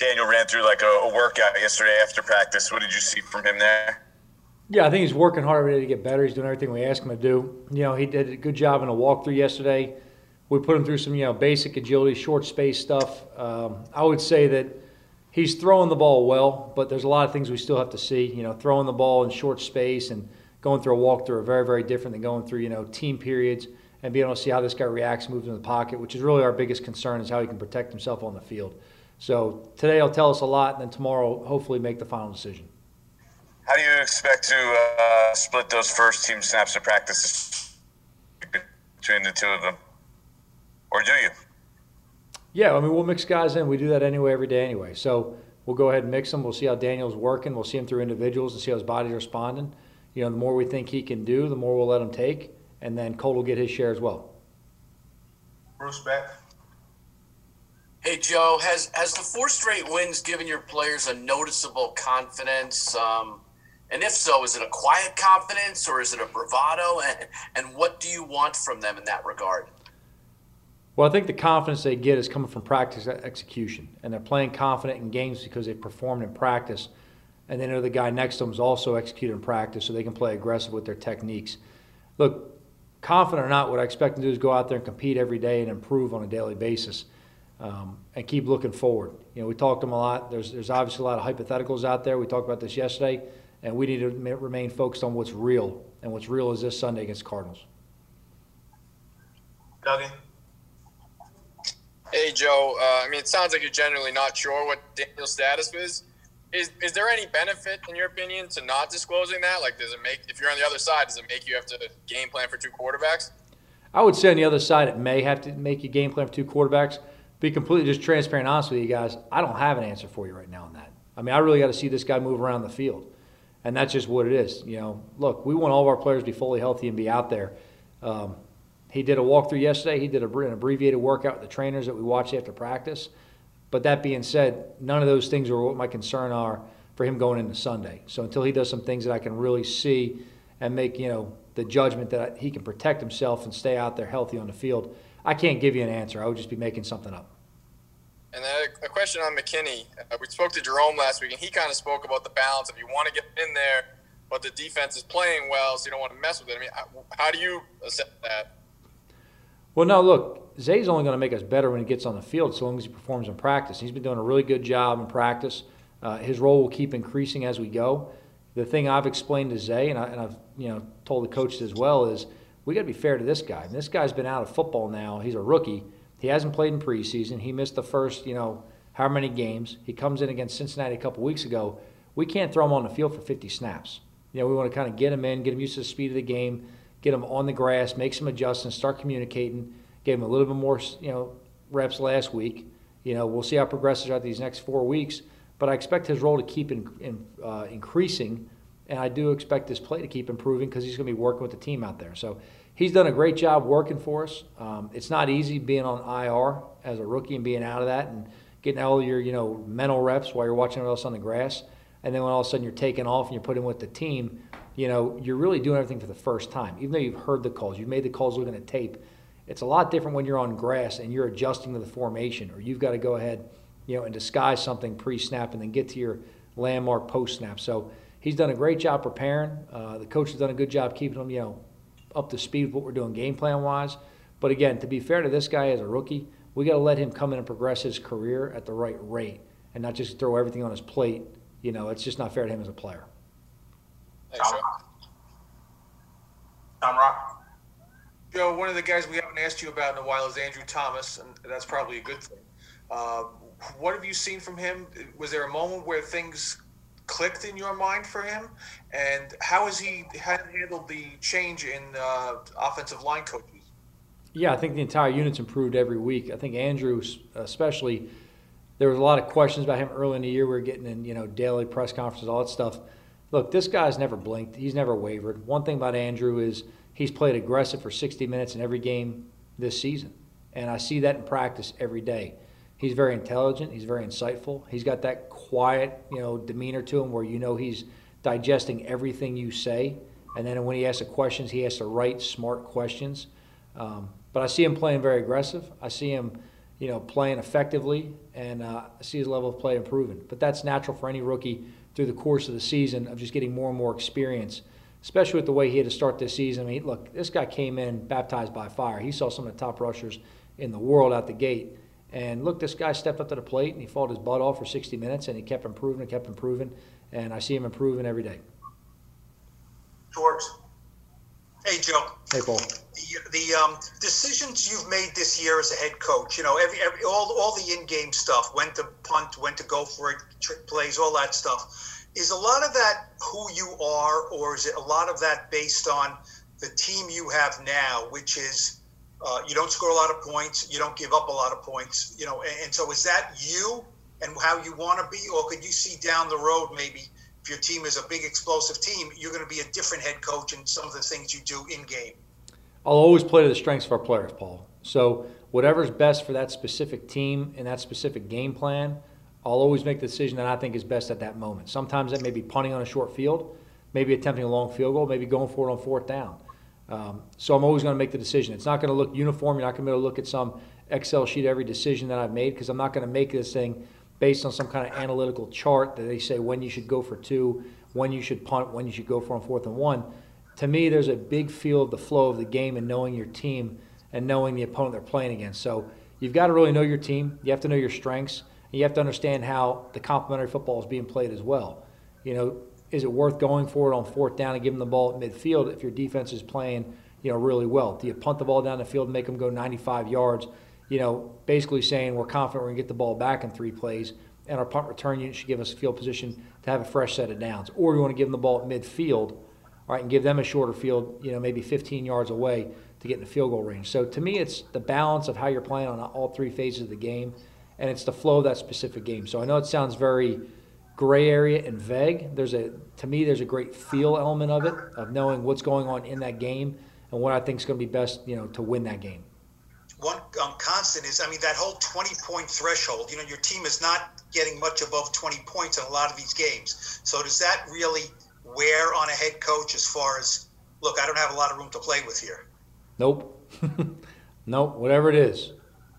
Daniel ran through like a, a workout yesterday after practice. What did you see from him there? Yeah, I think he's working hard every day to get better. He's doing everything we ask him to do. You know, he did a good job in a walkthrough yesterday. We put him through some, you know, basic agility, short space stuff. Um, I would say that he's throwing the ball well, but there's a lot of things we still have to see. You know, throwing the ball in short space and going through a walkthrough are very, very different than going through, you know, team periods and being able to see how this guy reacts, moves in the pocket, which is really our biggest concern is how he can protect himself on the field. So today will tell us a lot, and then tomorrow hopefully make the final decision. How do you expect to uh, split those first team snaps of practice between the two of them, or do you? Yeah, I mean we'll mix guys in. We do that anyway every day anyway. So we'll go ahead and mix them. We'll see how Daniel's working. We'll see him through individuals and see how his body's responding. You know, the more we think he can do, the more we'll let him take, and then Colt will get his share as well. Bruce Beck. Hey Joe, has has the four straight wins given your players a noticeable confidence? Um, and if so, is it a quiet confidence or is it a bravado? And, and what do you want from them in that regard? Well, I think the confidence they get is coming from practice execution, and they're playing confident in games because they performed in practice, and they know the guy next to them is also executing in practice, so they can play aggressive with their techniques. Look, confident or not, what I expect them to do is go out there and compete every day and improve on a daily basis, um, and keep looking forward. You know, we talked to them a lot. There's there's obviously a lot of hypotheticals out there. We talked about this yesterday and we need to remain focused on what's real, and what's real is this Sunday against Cardinals. Duggan. Hey Joe, uh, I mean, it sounds like you're generally not sure what Daniel's status is. Is is there any benefit, in your opinion, to not disclosing that? Like, does it make if you're on the other side, does it make you have to game plan for two quarterbacks? I would say on the other side, it may have to make you game plan for two quarterbacks. Be completely just transparent, honest with you guys. I don't have an answer for you right now on that. I mean, I really got to see this guy move around the field and that's just what it is. You know, look, we want all of our players to be fully healthy and be out there. Um, he did a walkthrough yesterday. He did a, an abbreviated workout with the trainers that we watched after practice. But that being said, none of those things are what my concern are for him going into Sunday. So until he does some things that I can really see and make, you know, the judgment that he can protect himself and stay out there healthy on the field, I can't give you an answer. I would just be making something up. And then a question on McKinney. Uh, we spoke to Jerome last week, and he kind of spoke about the balance. If you want to get in there, but the defense is playing well, so you don't want to mess with it. I mean, how do you assess that? Well, no, look, Zay's only going to make us better when he gets on the field, so long as he performs in practice. He's been doing a really good job in practice. Uh, his role will keep increasing as we go. The thing I've explained to Zay, and, I, have you know told the coaches as well, is we got to be fair to this guy. And this guy's been out of football now. He's a rookie he hasn't played in preseason. He missed the first, you know, how many games. He comes in against Cincinnati a couple weeks ago. We can't throw him on the field for 50 snaps. You know, we want to kind of get him in, get him used to the speed of the game, get him on the grass, make some adjustments, start communicating. Gave him a little bit more, you know, reps last week. You know, we'll see how progresses throughout these next four weeks. But I expect his role to keep in, in, uh, increasing, and I do expect his play to keep improving because he's going to be working with the team out there. So he's done a great job working for us. Um, it's not easy being on IR as a rookie and being out of that and getting all your you know mental reps while you're watching everyone else on the grass. And then when all of a sudden you're taking off and you're putting with the team, you know you're really doing everything for the first time. Even though you've heard the calls, you've made the calls looking at tape. It's a lot different when you're on grass and you're adjusting to the formation, or you've got to go ahead, you know, and disguise something pre-snap and then get to your landmark post-snap. So he's done a great job preparing. Uh, the coach has done a good job keeping him, you know, up to speed with what we're doing game plan wise. But again, to be fair to this guy as a rookie, we got to let him come in and progress his career at the right rate and not just throw everything on his plate. You know, it's just not fair to him as a player. Tom, Tom Rock. Joe, one of the guys we haven't asked you about in a while is Andrew Thomas, and that's probably a good thing. Uh, what have you seen from him? Was there a moment where things clicked in your mind for him? And how has he handled the change in uh, offensive line coaches? Yeah, I think the entire unit's improved every week. I think Andrew, especially, there was a lot of questions about him early in the year. We were getting in, you know, daily press conferences, all that stuff. Look, this guy's never blinked. He's never wavered. One thing about Andrew is he's played aggressive for 60 minutes in every game this season. And I see that in practice every day. He's very intelligent. He's very insightful. He's got that quiet, you know, demeanor to him where you know he's digesting everything you say. And then when he asks the questions, he has the right, smart questions. Um, but I see him playing very aggressive. I see him, you know, playing effectively and uh, see his level of play improving. But that's natural for any rookie through the course of the season of just getting more and more experience, especially with the way he had to start this season. I mean, look, this guy came in baptized by fire. He saw some of the top rushers in the world out the gate. And look, this guy stepped up to the plate and he fought his butt off for 60 minutes and he kept improving and kept improving. And I see him improving every day. George. Hey, Joe. Hey, Paul. The, the um, decisions you've made this year as a head coach, you know, every, every all, all the in-game stuff, when to punt, when to go for it, trick plays, all that stuff. Is a lot of that who you are, or is it a lot of that based on the team you have now, which is uh, you don't score a lot of points, you don't give up a lot of points, you know, and, and so is that you and how you want to be, or could you see down the road maybe if your team is a big explosive team, you're going to be a different head coach in some of the things you do in game. I'll always play to the strengths of our players, Paul. So whatever's best for that specific team and that specific game plan, I'll always make the decision that I think is best at that moment. Sometimes that may be punting on a short field, maybe attempting a long field goal, maybe going for it on fourth down. Um, so I'm always going to make the decision. It's not going to look uniform. You're not going to be able to look at some Excel sheet every decision that I've made because I'm not going to make this thing based on some kind of analytical chart that they say when you should go for two, when you should punt, when you should go for on fourth and one. To me, there's a big feel of the flow of the game and knowing your team and knowing the opponent they're playing against. So you've got to really know your team. You have to know your strengths. And you have to understand how the complementary football is being played as well. You know, is it worth going for it on fourth down and giving the ball at midfield if your defense is playing, you know, really well? Do you punt the ball down the field and make them go 95 yards? You know, basically saying we're confident we're going to get the ball back in three plays, and our punt return unit should give us a field position to have a fresh set of downs. Or you want to give them the ball at midfield, all right, and give them a shorter field, you know, maybe 15 yards away to get in the field goal range. So to me, it's the balance of how you're playing on all three phases of the game, and it's the flow of that specific game. So I know it sounds very gray area and vague. There's a to me there's a great feel element of it of knowing what's going on in that game and what I think is going to be best, you know, to win that game. One um, constant is, I mean, that whole 20 point threshold. You know, your team is not getting much above 20 points in a lot of these games. So does that really wear on a head coach as far as, look, I don't have a lot of room to play with here? Nope. nope. Whatever it is,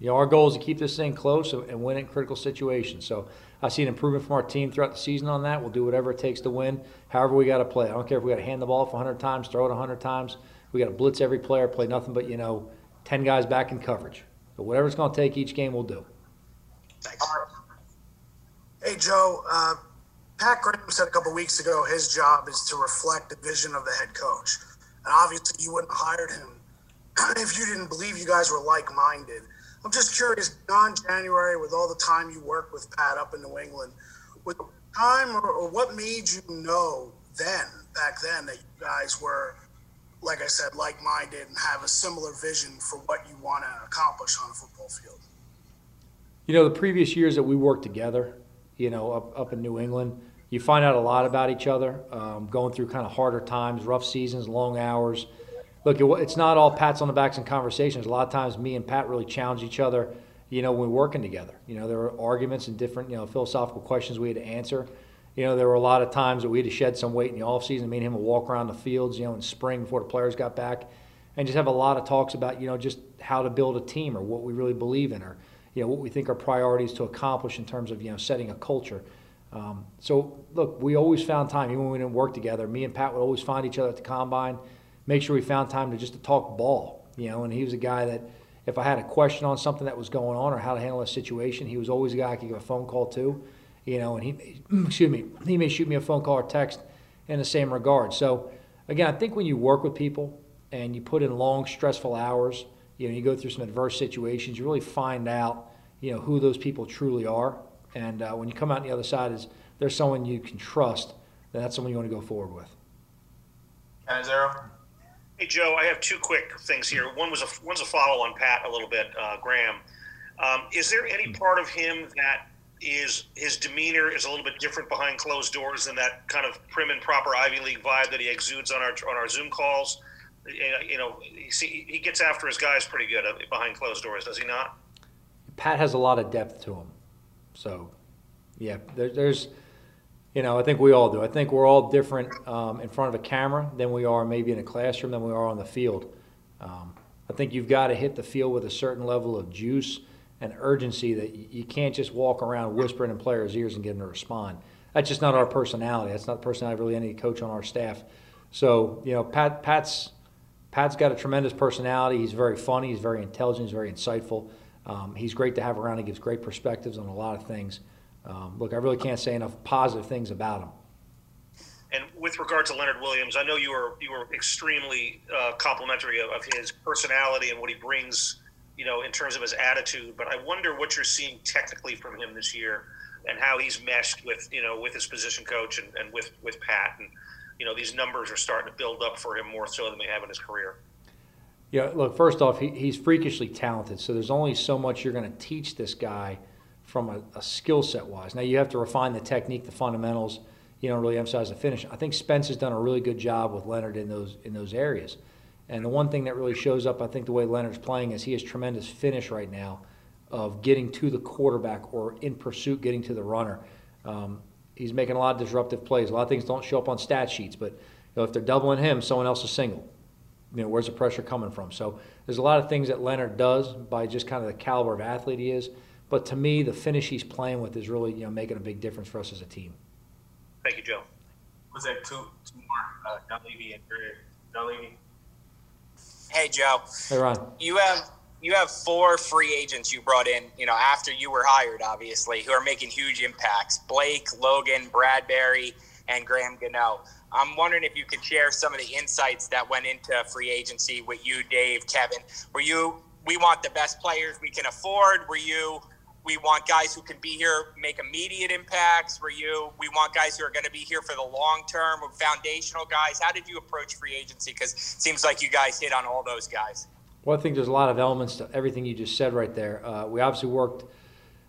you know, our goal is to keep this thing close and win in critical situations. So I see an improvement from our team throughout the season on that. We'll do whatever it takes to win. However, we got to play. I don't care if we got to hand the ball off 100 times, throw it 100 times. We got to blitz every player, play nothing but you know 10 guys back in coverage. But whatever it's going to take each game, we'll do. Thanks. Hey Joe, uh, Pat Graham said a couple weeks ago his job is to reflect the vision of the head coach, and obviously you wouldn't have hired him if you didn't believe you guys were like-minded. I'm just curious, beyond January, with all the time you worked with Pat up in New England, with time or, or what made you know then, back then, that you guys were, like I said, like minded and have a similar vision for what you want to accomplish on a football field? You know, the previous years that we worked together, you know, up, up in New England, you find out a lot about each other, um, going through kind of harder times, rough seasons, long hours look, it's not all pats on the backs and conversations. A lot of times, me and Pat really challenge each other. You know, when we're working together. You know, there were arguments and different you know philosophical questions we had to answer. You know, there were a lot of times that we had to shed some weight in the off season. Me and him would walk around the fields, you know, in spring before the players got back, and just have a lot of talks about you know just how to build a team or what we really believe in or you know what we think are priorities to accomplish in terms of you know setting a culture. Um, so look, we always found time, even when we didn't work together. Me and Pat would always find each other at the combine make sure we found time to just to talk ball, you know. And he was a guy that if I had a question on something that was going on or how to handle a situation, he was always a guy I could give a phone call to, you know. And he, excuse me, he may shoot me a phone call or text in the same regard. So again, I think when you work with people and you put in long, stressful hours, you know, you go through some adverse situations, you really find out, you know, who those people truly are. And uh, when you come out on the other side, is there's someone you can trust, then that's someone you want to go forward with. And zero. Hey Joe, I have two quick things here. One was a one's a follow on Pat a little bit, uh, Graham. Um, is there any part of him that is his demeanor is a little bit different behind closed doors than that kind of prim and proper Ivy League vibe that he exudes on our on our Zoom calls? You know, he, he gets after his guys pretty good uh, behind closed doors, does he not? Pat has a lot of depth to him, so yeah, there, there's you know, I think we all do. I think we're all different um, in front of a camera than we are maybe in a classroom than we are on the field. Um, I think you've got to hit the field with a certain level of juice and urgency that you can't just walk around whispering in players' ears and get them to respond. That's just not our personality. That's not the personality of really any coach on our staff. So you know, Pat Pat's Pat's got a tremendous personality. He's very funny. He's very intelligent. He's very insightful. Um, he's great to have around. He gives great perspectives on a lot of things. Um, look, I really can't say enough positive things about him. And with regard to Leonard Williams, I know you were you were extremely uh, complimentary of, of, his personality and what he brings, you know, in terms of his attitude. But I wonder what you're seeing technically from him this year, and how he's meshed with you know with his position coach and, and with with Pat. And you know, these numbers are starting to build up for him more so than they have in his career. Yeah, look, first off, he, he's freakishly talented. So there's only so much you're going to teach this guy from a, a skill set wise. Now you have to refine the technique, the fundamentals you don't really emphasize the finish. I think Spence has done a really good job with Leonard in those in those areas. And the one thing that really shows up, I think, the way Leonard's playing is he has tremendous finish right now of getting to the quarterback or in pursuit getting to the runner. Um, he's making a lot of disruptive plays. A lot of things don't show up on stat sheets, but you know, if they're doubling him, someone else is single. You know, where's the pressure coming from? So there's a lot of things that Leonard does by just kind of the caliber of athlete he is. But to me, the finish he's playing with is really you know making a big difference for us as a team. Thank you, Joe. Was that two, two more, uh, Dunleavy and Greg Dunleavy? Hey, Joe. Hey, Ron. You have you have four free agents you brought in, you know, after you were hired, obviously, who are making huge impacts. Blake, Logan, Bradberry, and Graham Gano. I'm wondering if you could share some of the insights that went into free agency with you, Dave, Kevin. Were you we want the best players we can afford? Were you we want guys who can be here, make immediate impacts for you. We want guys who are going to be here for the long term, foundational guys. How did you approach free agency? Because it seems like you guys hit on all those guys. Well, I think there's a lot of elements to everything you just said right there. Uh, we obviously worked.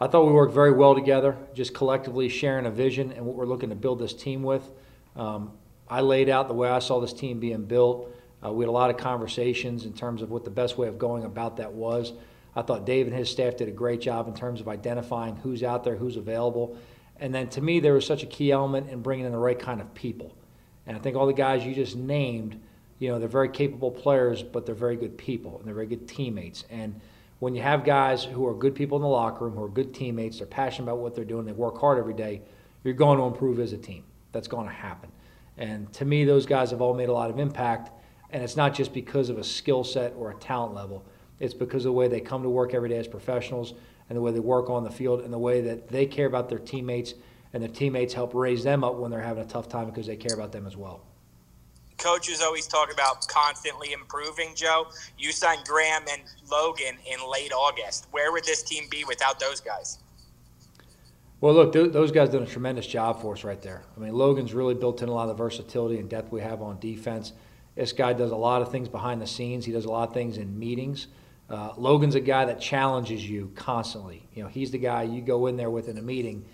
I thought we worked very well together, just collectively sharing a vision and what we're looking to build this team with. Um, I laid out the way I saw this team being built. Uh, we had a lot of conversations in terms of what the best way of going about that was. I thought Dave and his staff did a great job in terms of identifying who's out there, who's available. And then to me, there was such a key element in bringing in the right kind of people. And I think all the guys you just named, you know, they're very capable players, but they're very good people and they're very good teammates. And when you have guys who are good people in the locker room, who are good teammates, they're passionate about what they're doing, they work hard every day, you're going to improve as a team. That's going to happen. And to me, those guys have all made a lot of impact. And it's not just because of a skill set or a talent level it's because of the way they come to work every day as professionals and the way they work on the field and the way that they care about their teammates and their teammates help raise them up when they're having a tough time because they care about them as well. Coaches always talk about constantly improving, Joe. You signed Graham and Logan in late August. Where would this team be without those guys? Well, look, th- those guys done a tremendous job for us right there. I mean, Logan's really built in a lot of the versatility and depth we have on defense. This guy does a lot of things behind the scenes. He does a lot of things in meetings. Uh, Logan's a guy that challenges you constantly. You know, he's the guy you go in there with in a meeting,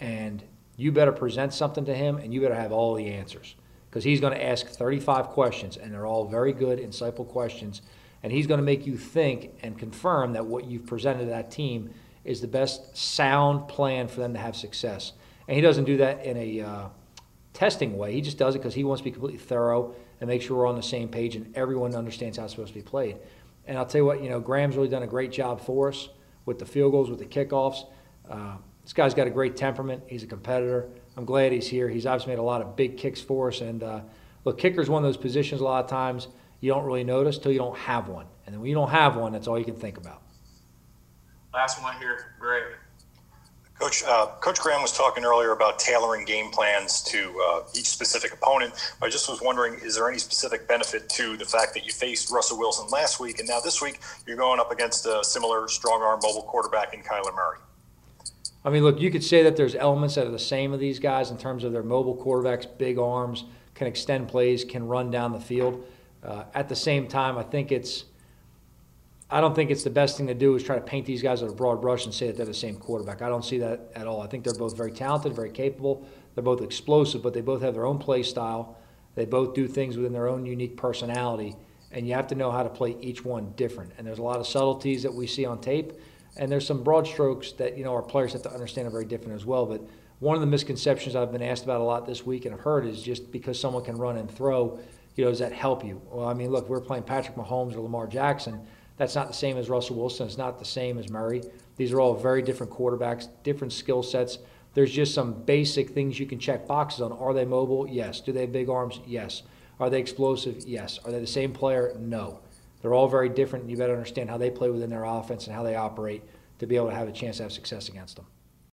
and you better present something to him, and you better have all the answers because he's going to ask 35 questions, and they're all very good, insightful questions, and he's going to make you think and confirm that what you've presented to that team is the best sound plan for them to have success. And he doesn't do that in a uh, testing way. He just does it because he wants to be completely thorough and make sure we're on the same page and everyone understands how it's supposed to be played. And I'll tell you what, you know, Graham's really done a great job for us with the field goals, with the kickoffs. Uh, this guy's got a great temperament. He's a competitor. I'm glad he's here. He's obviously made a lot of big kicks for us. And uh, look, kicker's one of those positions a lot of times you don't really notice till you don't have one. And then when you don't have one, that's all you can think about. Last one here, Greg. Coach, uh, Coach Graham was talking earlier about tailoring game plans to uh, each specific opponent. I just was wondering, is there any specific benefit to the fact that you faced Russell Wilson last week, and now this week you're going up against a similar strong arm mobile quarterback in Kyler Murray? I mean, look, you could say that there's elements that are the same of these guys in terms of their mobile quarterbacks, big arms, can extend plays, can run down the field. Uh, at the same time, I think it's I don't think it's the best thing to do is try to paint these guys with a broad brush and say that they're the same quarterback. I don't see that at all. I think they're both very talented, very capable. They're both explosive, but they both have their own play style. They both do things within their own unique personality, and you have to know how to play each one different. And there's a lot of subtleties that we see on tape, and there's some broad strokes that you know our players have to understand are very different as well. But one of the misconceptions I've been asked about a lot this week and I've heard is just because someone can run and throw, you know, does that help you? Well, I mean, look, we're playing Patrick Mahomes or Lamar Jackson that's not the same as Russell Wilson. It's not the same as Murray. These are all very different quarterbacks, different skill sets. There's just some basic things you can check boxes on. Are they mobile? Yes. Do they have big arms? Yes. Are they explosive? Yes. Are they the same player? No. They're all very different. You better understand how they play within their offense and how they operate to be able to have a chance to have success against them.